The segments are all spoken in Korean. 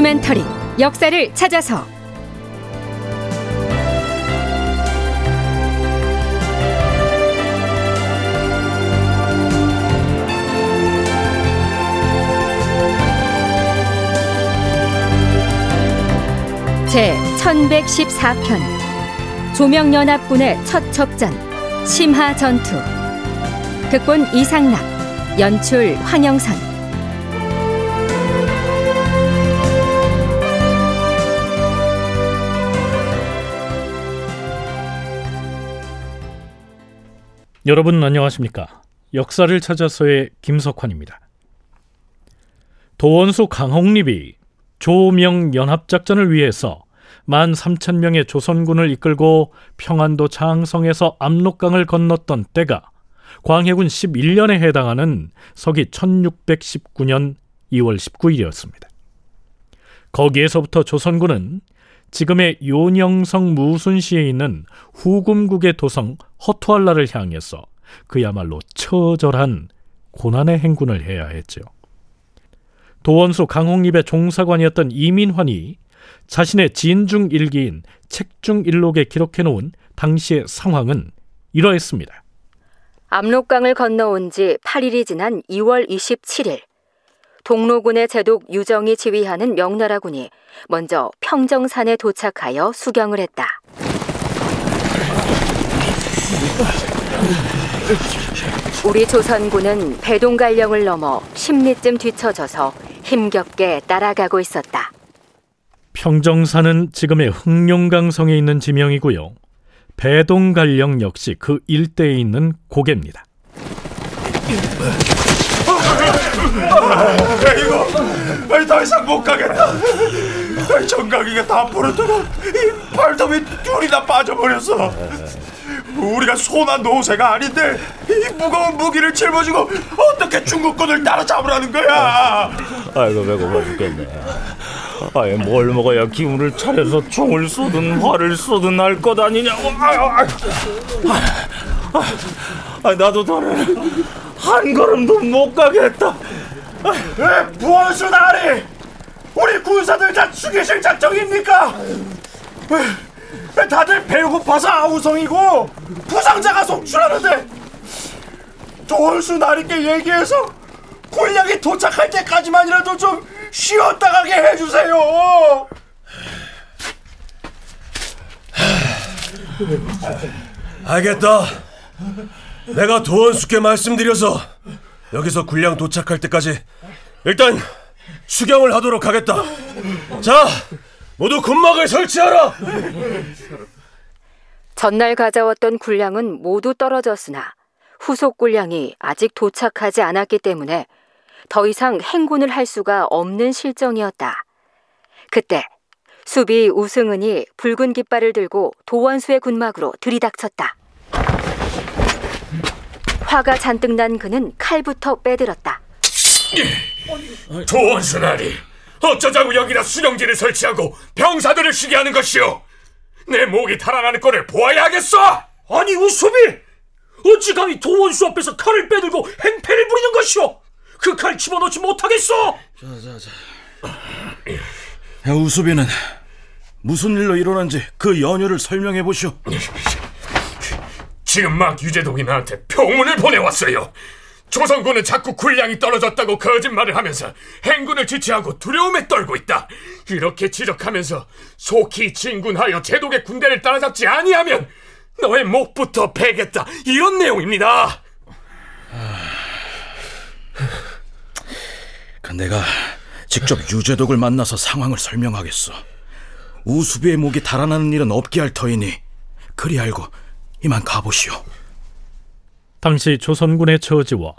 다큐멘터리 역사를 찾아서. 제 1114편. 조명연합군의 첫 접전 심하 전투. 극본 이상락 연출 황영선 여러분 안녕하십니까? 역사를 찾아서의 김석환입니다. 도원수 강홍립이 조명 연합작전을 위해서 13,000명의 조선군을 이끌고 평안도 장성에서 압록강을 건넜던 때가 광해군 11년에 해당하는 서기 1619년 2월 19일이었습니다. 거기에서부터 조선군은 지금의 요녕성 무순시에 있는 후금국의 도성 허투알라를 향해서 그야말로 처절한 고난의 행군을 해야 했죠. 도원수 강홍립의 종사관이었던 이민환이 자신의 진중 일기인 책중 일록에 기록해 놓은 당시의 상황은 이러했습니다. 압록강을 건너온 지 8일이 지난 2월 27일 동로군의 제독 유정이 지휘하는 명나라군이 먼저 평정산에 도착하여 수경을 했다. 우리 조선군은 배동갈령을 넘어 십리쯤 뒤처져서 힘겹게 따라가고 있었다. 평정산은 지금의 흑룡강성에 있는 지명이고요. 배동갈령 역시 그 일대에 있는 고개입니다. 이거 아니, 더 이상 못 가겠다. 아니, 정강이가 다 부르다가 이 발톱이 둘이 다 빠져버렸어. 우리가 소난 노새가 아닌데 이 무거운 무기를 짊어지고 어떻게 중국군을 따라잡으라는 거야? 아이고 배고파 죽겠네. 아예 뭘 먹어야 기운을 차려서 총을 쏘든 활을 쏘든 할 것 아니냐고. 아유, 아유. 아, 아, 나도 더는 한 걸음도 못 가겠다. 왜 부원수 나리? 우리 군사들 다 죽이실 작정입니까? 왜 다들 배고파서 아우성이고 부상자가 속출하는데 도원수 나리께 얘기해서 군량이 도착할 때까지만이라도 좀 쉬었다 가게 해주세요. 알겠다. 내가 도원수께 말씀드려서 여기서 군량 도착할 때까지 일단 수경을 하도록 하겠다. 자, 모두 군막을 설치하라. 전날 가져왔던 군량은 모두 떨어졌으나 후속 군량이 아직 도착하지 않았기 때문에 더 이상 행군을 할 수가 없는 실정이었다. 그때 수비 우승은이 붉은 깃발을 들고 도원수의 군막으로 들이닥쳤다. 화가 잔뜩 난 그는 칼부터 빼들었다. 나리, 어쩌자고 여기다 수령지를 설치하고 병사들을 쉬게 하는 것이오? 내 목이 달아나는 꼴을 보아야 하겠어! 아니 우수비 어찌 감히 도원수 앞에서 칼을 빼들고 행패를 부리는 것이오 그 칼 집어넣지 못하겠어 야, 우수비는 무슨 일로 일어난지 그 연유를 설명해 보시오. 지금 막 유재동이 나한테 병문을 보내왔어요. 조선군은 자꾸 군량이 떨어졌다고 거짓말을 하면서 행군을 지체하고 두려움에 떨고 있다. 이렇게 지적하면서 속히 진군하여 제독의 군대를 따라잡지 아니하면 너의 목부터 베겠다. 이런 내용입니다. 그 내가 직접 유재독을 만나서 상황을 설명하겠어. 우수비의 목이 달아나는 일은 없게 할 터이니 그리 알고 이만 가보시오. 당시 조선군의 처지와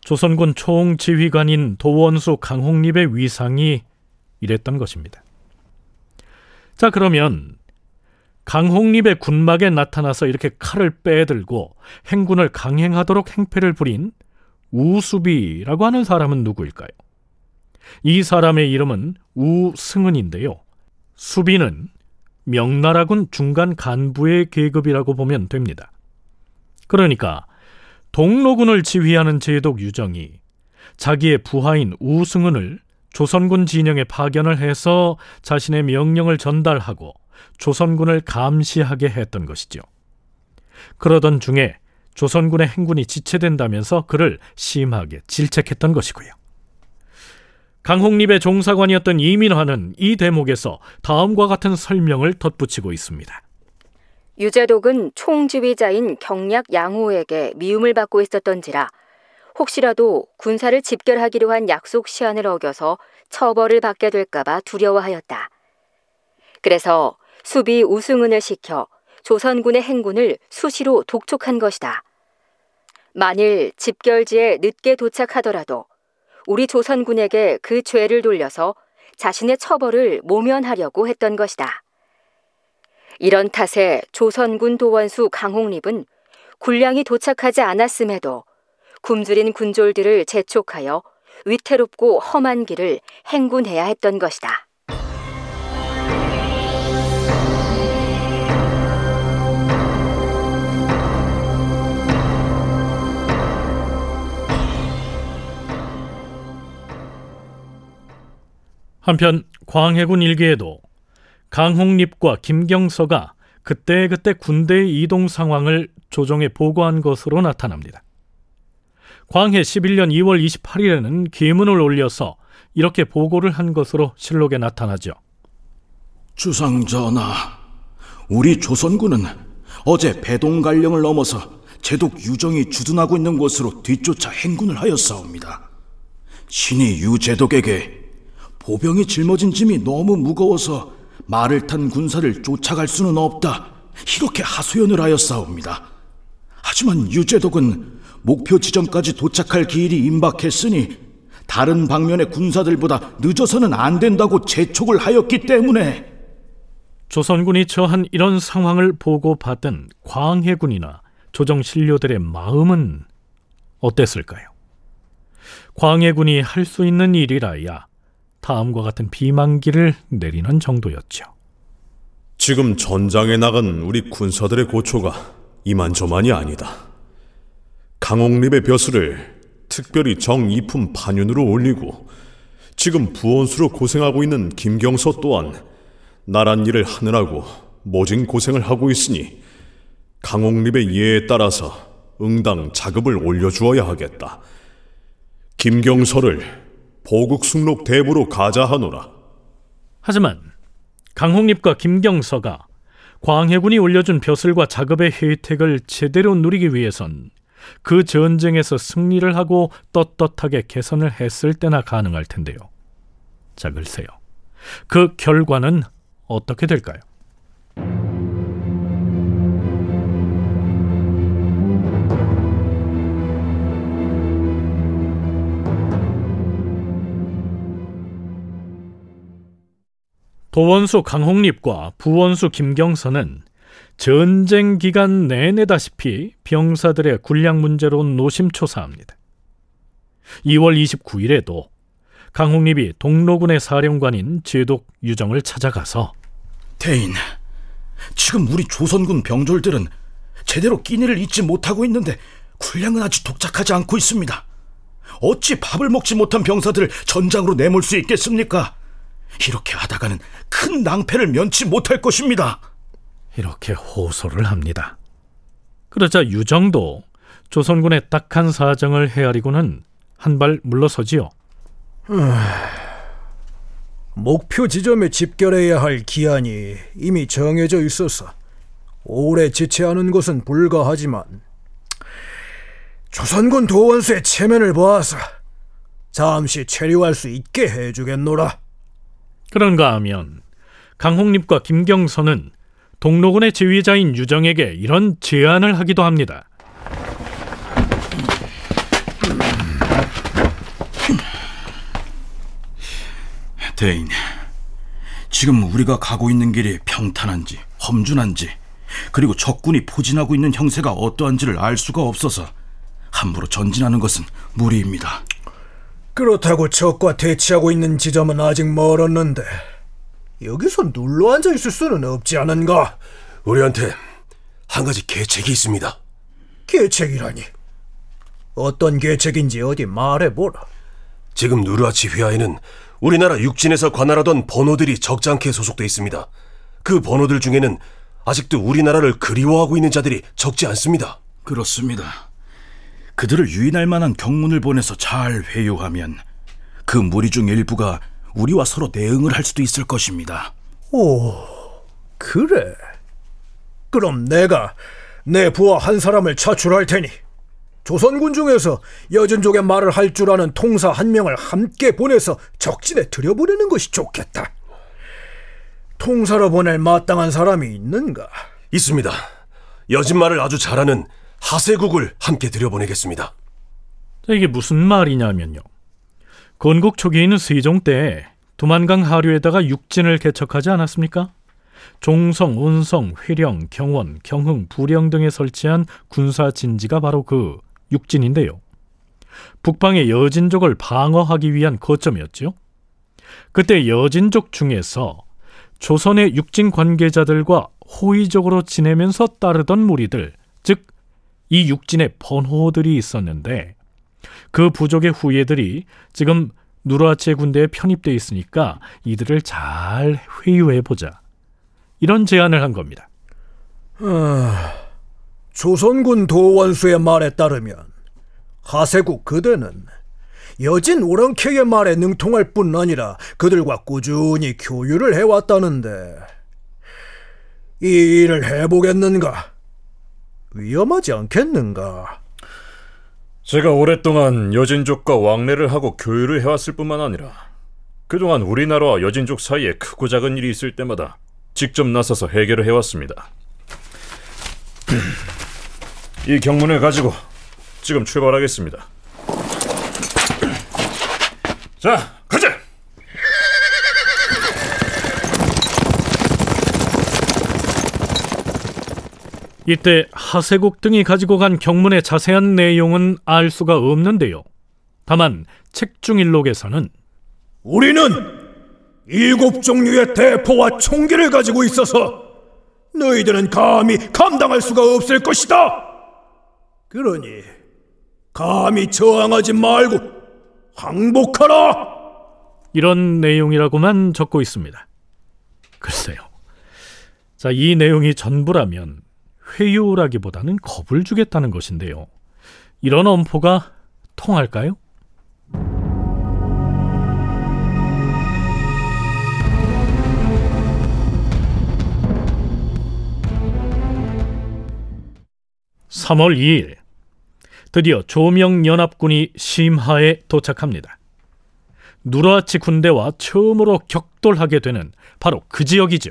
조선군 총지휘관인 도원수 강홍립의 위상이 이랬던 것입니다. 자, 그러면 강홍립의 군막에 나타나서 이렇게 칼을 빼들고 행군을 강행하도록 행패를 부린 우수비라고 하는 사람은 누구일까요? 이 사람의 이름은 우승은인데요. 수비는 명나라군 중간 간부의 계급이라고 보면 됩니다. 그러니까 동로군을 지휘하는 제독 유정이 자기의 부하인 우승은을 조선군 진영에 파견을 해서 자신의 명령을 전달하고 조선군을 감시하게 했던 것이죠. 그러던 중에 조선군의 행군이 지체된다면서 그를 심하게 질책했던 것이고요. 강홍립의 종사관이었던 이민화는 이 대목에서 다음과 같은 설명을 덧붙이고 있습니다. 유재독은 총지휘자인 경략 양호에게 미움을 받고 있었던지라 혹시라도 군사를 집결하기로 한 약속 시한을 어겨서 처벌을 받게 될까봐 두려워하였다. 그래서 수비 우승은을 시켜 조선군의 행군을 수시로 독촉한 것이다. 만일 집결지에 늦게 도착하더라도 우리 조선군에게 그 죄를 돌려서 자신의 처벌을 모면하려고 했던 것이다. 이런 탓에 조선군 도원수 강홍립은 군량이 도착하지 않았음에도 굶주린 군졸들을 재촉하여 위태롭고 험한 길을 행군해야 했던 것이다. 한편 광해군 일기에도 강홍립과 김경서가 그때그때 군대의 이동 상황을 조정에 보고한 것으로 나타납니다. 광해 11년 2월 28일에는 기문을 올려서 이렇게 보고를 한 것으로 실록에 나타나죠. 주상전하, 우리 조선군은 어제 배동갈령을 넘어서 제독 유정이 주둔하고 있는 곳으로 뒤쫓아 행군을 하였사옵니다. 신이 유제독에게 보병이 짊어진 짐이 너무 무거워서 말을 탄 군사를 쫓아갈 수는 없다. 이렇게 하소연을 하였사옵니다. 하지만 유제독은 목표 지점까지 도착할 기일이 임박했으니 다른 방면의 군사들보다 늦어서는 안 된다고 재촉을 하였기 때문에 조선군이 처한 이런 상황을 보고 받은 광해군이나 조정 신료들의 마음은 어땠을까요? 광해군이 할 수 있는 일이라야 다음과 같은 비만기를 내리는 정도였죠. 지금 전장에 나간 우리 군사들의 고초가 이만저만이 아니다. 강옥립의 벼슬을 특별히 정이품 반윤으로 올리고 지금 부원수로 고생하고 있는 김경서 또한 나란 일을 하느라고 모진 고생을 하고 있으니 강옥립의 예에 따라서 응당 자급을 올려주어야 하겠다. 김경서를 보국숙록 대부로 가자하노라. 하지만 강홍립과 김경서가 광해군이 올려준 벼슬과 자급의 혜택을 제대로 누리기 위해선 그 전쟁에서 승리를 하고 떳떳하게 개선을 했을 때나 가능할 텐데요. 자, 글쎄요. 그 결과는 어떻게 될까요? 도원수 강홍립과 부원수 김경선은 전쟁 기간 내내다시피 병사들의 군량 문제로 노심초사합니다. 2월 29일에도 강홍립이 동로군의 사령관인 제독 유정을 찾아가서 대인, 지금 우리 조선군 병졸들은 제대로 끼니를 잊지 못하고 있는데 군량은 아직 도착하지 않고 있습니다. 어찌 밥을 먹지 못한 병사들을 전장으로 내몰 수 있겠습니까? 이렇게 하다가는 큰 낭패를 면치 못할 것입니다. 이렇게 호소를 합니다. 그러자 유정도 조선군의 딱한 사정을 헤아리고는 한 발 물러서지요. 목표 지점에 집결해야 할 기한이 이미 정해져 있어서 오래 지체하는 것은 불가하지만 조선군 도원수의 체면을 보아서 잠시 체류할 수 있게 해주겠노라. 그런가 하면 강홍립과 김경선은 동로군의 지휘자인 유정에게 이런 제안을 하기도 합니다. 대인, 지금 우리가 가고 있는 길이 평탄한지 험준한지 그리고 적군이 포진하고 있는 형세가 어떠한지를 알 수가 없어서 함부로 전진하는 것은 무리입니다. 그렇다고 적과 대치하고 있는 지점은 아직 멀었는데 여기서 눌러 앉아 있을 수는 없지 않은가? 우리한테 한 가지 계책이 있습니다. 계책이라니 어떤 계책인지 어디 말해보라. 지금 누르아치 휘하에는 우리나라 육진에서 관할하던 번호들이 적잖게 소속돼 있습니다. 그 번호들 중에는 아직도 우리나라를 그리워하고 있는 자들이 적지 않습니다. 그렇습니다. 그들을 유인할 만한 경문을 보내서 잘 회유하면 그 무리 중 일부가 우리와 서로 대응을 할 수도 있을 것입니다. 오, 그래. 그럼 내가 내 부하 한 사람을 차출할 테니 조선군 중에서 여진족의 말을 할 줄 아는 통사 한 명을 함께 보내서 적진에 들여보내는 것이 좋겠다. 통사로 보낼 마땅한 사람이 있는가? 있습니다. 여진말을 아주 잘하는 하세국을 함께 들여보내겠습니다. 자, 이게 무슨 말이냐면요. 건국 있는 세종 때 두만강 하류에다가 육진을 개척하지 않았습니까? 종성, 온성, 회령, 경원, 경흥, 부령 등에 설치한 군사 진지가 바로 그 육진인데요. 북방의 여진족을 방어하기 위한 거점이었죠. 그때 여진족 중에서 조선의 육진 관계자들과 호의적으로 지내면서 따르던 무리들, 즉 이 육진의 번호들이 있었는데 그 부족의 후예들이 지금 누르하체 군대에 편입돼 있으니까 이들을 잘 회유해 보자. 이런 제안을 한 겁니다. 조선군 도원수의 말에 따르면 하세국 그대는 여진 오랑캐의 말에 능통할 뿐 아니라 그들과 꾸준히 교류를 해왔다는데 이 일을 해보겠는가? 위험하지 않겠는가? 제가 오랫동안 여진족과 왕래를 하고 교류를 해왔을 뿐만 아니라 그동안 우리나라와 여진족 사이에 크고 작은 일이 있을 때마다 직접 나서서 해결을 해왔습니다. 이 경문을 가지고 지금 출발하겠습니다. 자, 가자! 이때 하세국 등이 가지고 간 경문의 자세한 내용은 알 수가 없는데요. 다만 책중일록에서는 우리는 일곱 종류의 대포와 총기를 가지고 있어서 너희들은 감히 감당할 수가 없을 것이다. 그러니 감히 저항하지 말고 항복하라. 이런 내용이라고만 적고 있습니다. 글쎄요. 자, 이 내용이 전부라면 회유라기보다는 겁을 주겠다는 것인데요. 이런 엄포가 통할까요? (3월 2일) 드디어 조명연합군이 심하에 도착합니다. 누르하치 군대와 처음으로 격돌하게 되는 바로 그 지역이죠.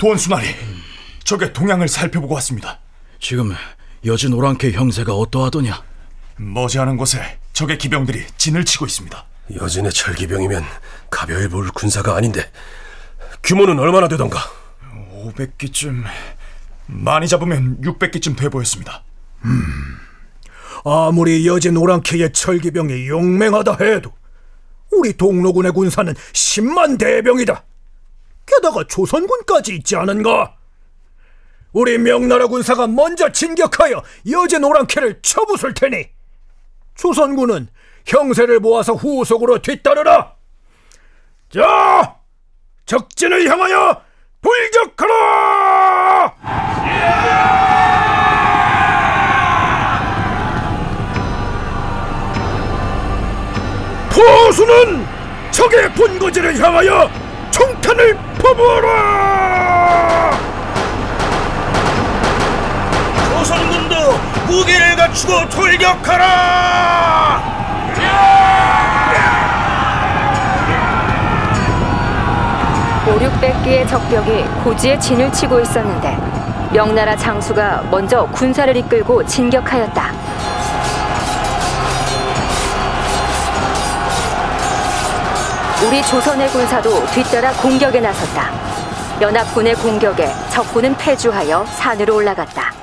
도원수나리, 적의 동향을 살펴보고 왔습니다. 지금 여진 오랑캐 형세가 어떠하더냐? 머지않은 곳에 적의 기병들이 진을 치고 있습니다. 여진의 철기병이면 가벼이 볼 군사가 아닌데 규모는 얼마나 되던가? 500기쯤 많이 잡으면 600기쯤 돼 보였습니다. 아무리 여진 오랑캐의 철기병이 용맹하다 해도 우리 동로군의 군사는 10만 대병이다. 게다가 조선군까지 있지 않은가? 우리 명나라 군사가 먼저 진격하여 여진 오랑캐를 쳐부술 테니 조선군은 형세를 모아서 후속으로 뒤따르라. 자, 적진을 향하여 돌격하라! 포수는 적의 본거지를 향하여 총탄을 퍼부어라! 조선군도 무기를 갖추고 돌격하라! 5, 600개의 적벽이 고지에 진을 치고 있었는데 명나라 장수가 먼저 군사를 이끌고 진격하였다. 우리 조선의 군사도 뒤따라 공격에 나섰다. 연합군의 공격에 적군은 패주하여 산으로 올라갔다.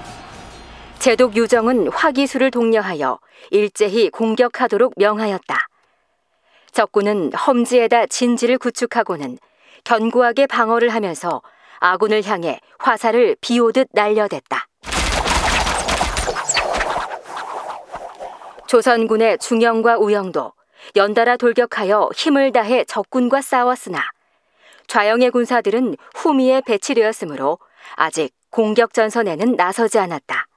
제독 유정은 화기수를 독려하여 일제히 공격하도록 명하였다. 적군은 험지에다 진지를 구축하고는 견고하게 방어를 하면서 아군을 향해 화살을 비오듯 날려댔다. 조선군의 중영과 우영도 연달아 돌격하여 힘을 다해 적군과 싸웠으나 좌영의 군사들은 후미에 배치되었으므로 아직 공격 전선에는 나서지 않았다.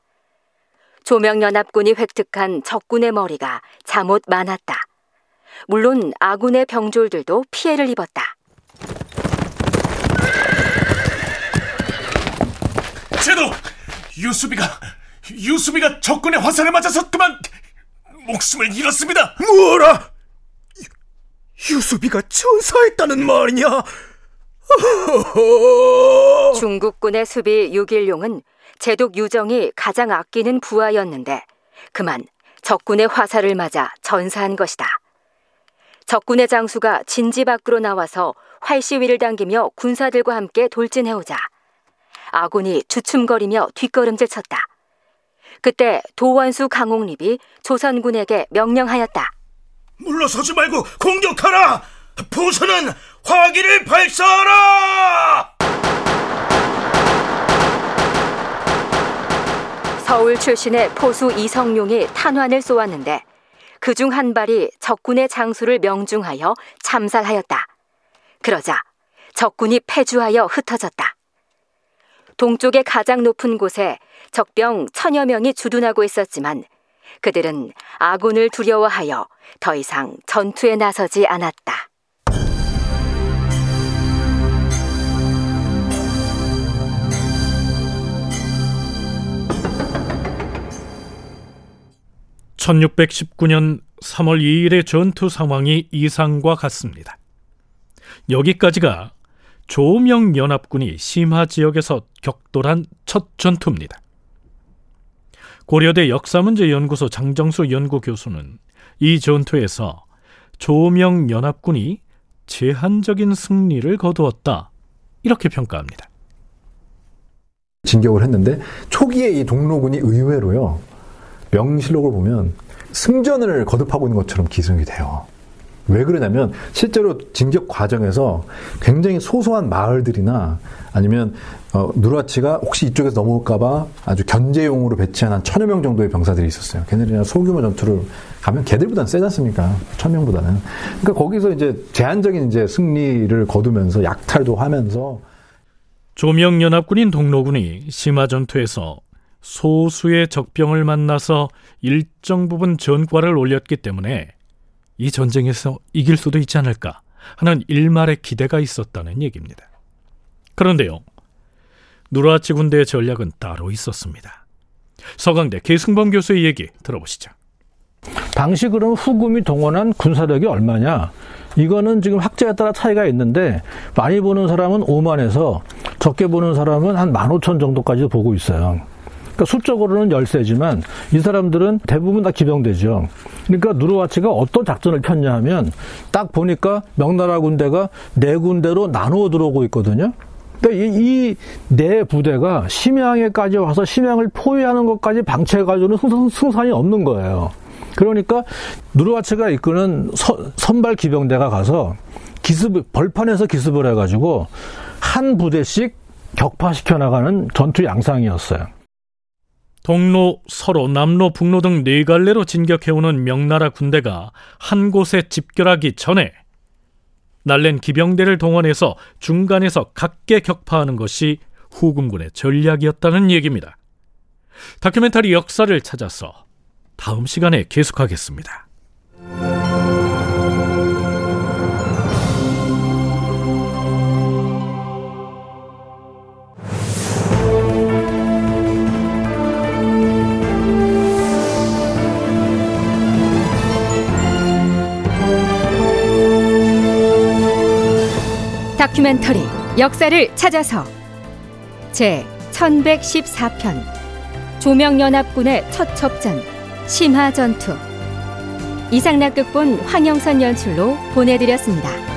조명연합군이 획득한 적군의 머리가 잠옷 많았다. 물론 아군의 병졸들도 피해를 입었다. 제도 유수비가 유수비가 적군의 화살에 맞아서 그만 목숨을 잃었습니다. 뭐라? 유, 유수비가 전사했다는 말이냐? 중국군의 수비 유길룡은 제독 유정이 가장 아끼는 부하였는데 그만 적군의 화살을 맞아 전사한 것이다. 적군의 장수가 진지 밖으로 나와서 활시위를 당기며 군사들과 함께 돌진해오자 아군이 주춤거리며 뒷걸음질 쳤다. 그때 도원수 강옥립이 조선군에게 명령하였다. 물러서지 말고 공격하라. 부수는 화기를 발사하라. 서울 출신의 포수 이성룡이 탄환을 쏘았는데 그 중 한 발이 적군의 장수를 명중하여 참살하였다. 그러자 적군이 패주하여 흩어졌다. 동쪽의 가장 높은 곳에 적병 천여 명이 주둔하고 있었지만 그들은 아군을 두려워하여 더 이상 전투에 나서지 않았다. (1619년 3월 2일의 전투 상황이 이상과 같습니다. 여기까지가 조명 연합군이 심화 지역에서 격돌한 첫 전투입니다. 고려대 역사문제연구소 장정수 연구교수는 이 전투에서 조명 연합군이 제한적인 승리를 거두었다 이렇게 평가합니다. 진격을 했는데 초기에 이 동로군이 의외로요 명실록을 보면 승전을 거듭하고 있는 것처럼 기승이 돼요. 왜 그러냐면 실제로 진격 과정에서 굉장히 소소한 마을들이나 아니면 어, 누르하치가 혹시 이쪽에서 넘어올까봐 아주 견제용으로 배치한 한 천여 명 정도의 병사들이 있었어요. 걔네들이랑 소규모 전투를 가면 걔들보다는 세지 않습니까? 천 명보다는. 그러니까 거기서 이제 제한적인 이제 승리를 거두면서 약탈도 하면서 조명연합군인 동로군이 심화 전투에서 소수의 적병을 만나서 일정 부분 전과를 올렸기 때문에 이 전쟁에서 이길 수도 있지 않을까 하는 일말의 기대가 있었다는 얘기입니다. 그런데요, 누라치 군대의 전략은 따로 있었습니다. 서강대 계승범 교수의 얘기 들어보시죠. 당시 그럼 후금이 동원한 군사력이 얼마냐? 이거는 지금 학자에 따라 차이가 있는데 많이 보는 사람은 5만에서 적게 보는 사람은 한 15,000 정도까지 보고 있어요. 그러니까 수적으로는 열세지만 이 사람들은 대부분 다 기병대죠. 그러니까 누르와치가 어떤 작전을 폈냐 하면 딱 보니까 명나라 군대가 네 군대로 나누어 들어오고 있거든요. 그러니까 이네 부대가 심양에까지 와서 심양을 포위하는 것까지 방치해가지고는 승산 이 없는 거예요. 그러니까 누르와치가 이끄는 서, 선발 기병대가 가서 기습 벌판에서 기습을 해가지고 한 부대씩 격파시켜 나가는 전투 양상이었어요. 동로, 서로, 남로, 북로 등 네 갈래로 진격해오는 명나라 군대가 한 곳에 집결하기 전에 날랜 기병대를 동원해서 중간에서 각계 격파하는 것이 후금군의 전략이었다는 얘기입니다. 다큐멘터리 역사를 찾아서 다음 시간에 계속하겠습니다. 다큐멘터리 역사를 찾아서 제 1114편 조명연합군의 첫 첩전 심화전투 이상락극본 황영선 연출로 보내드렸습니다.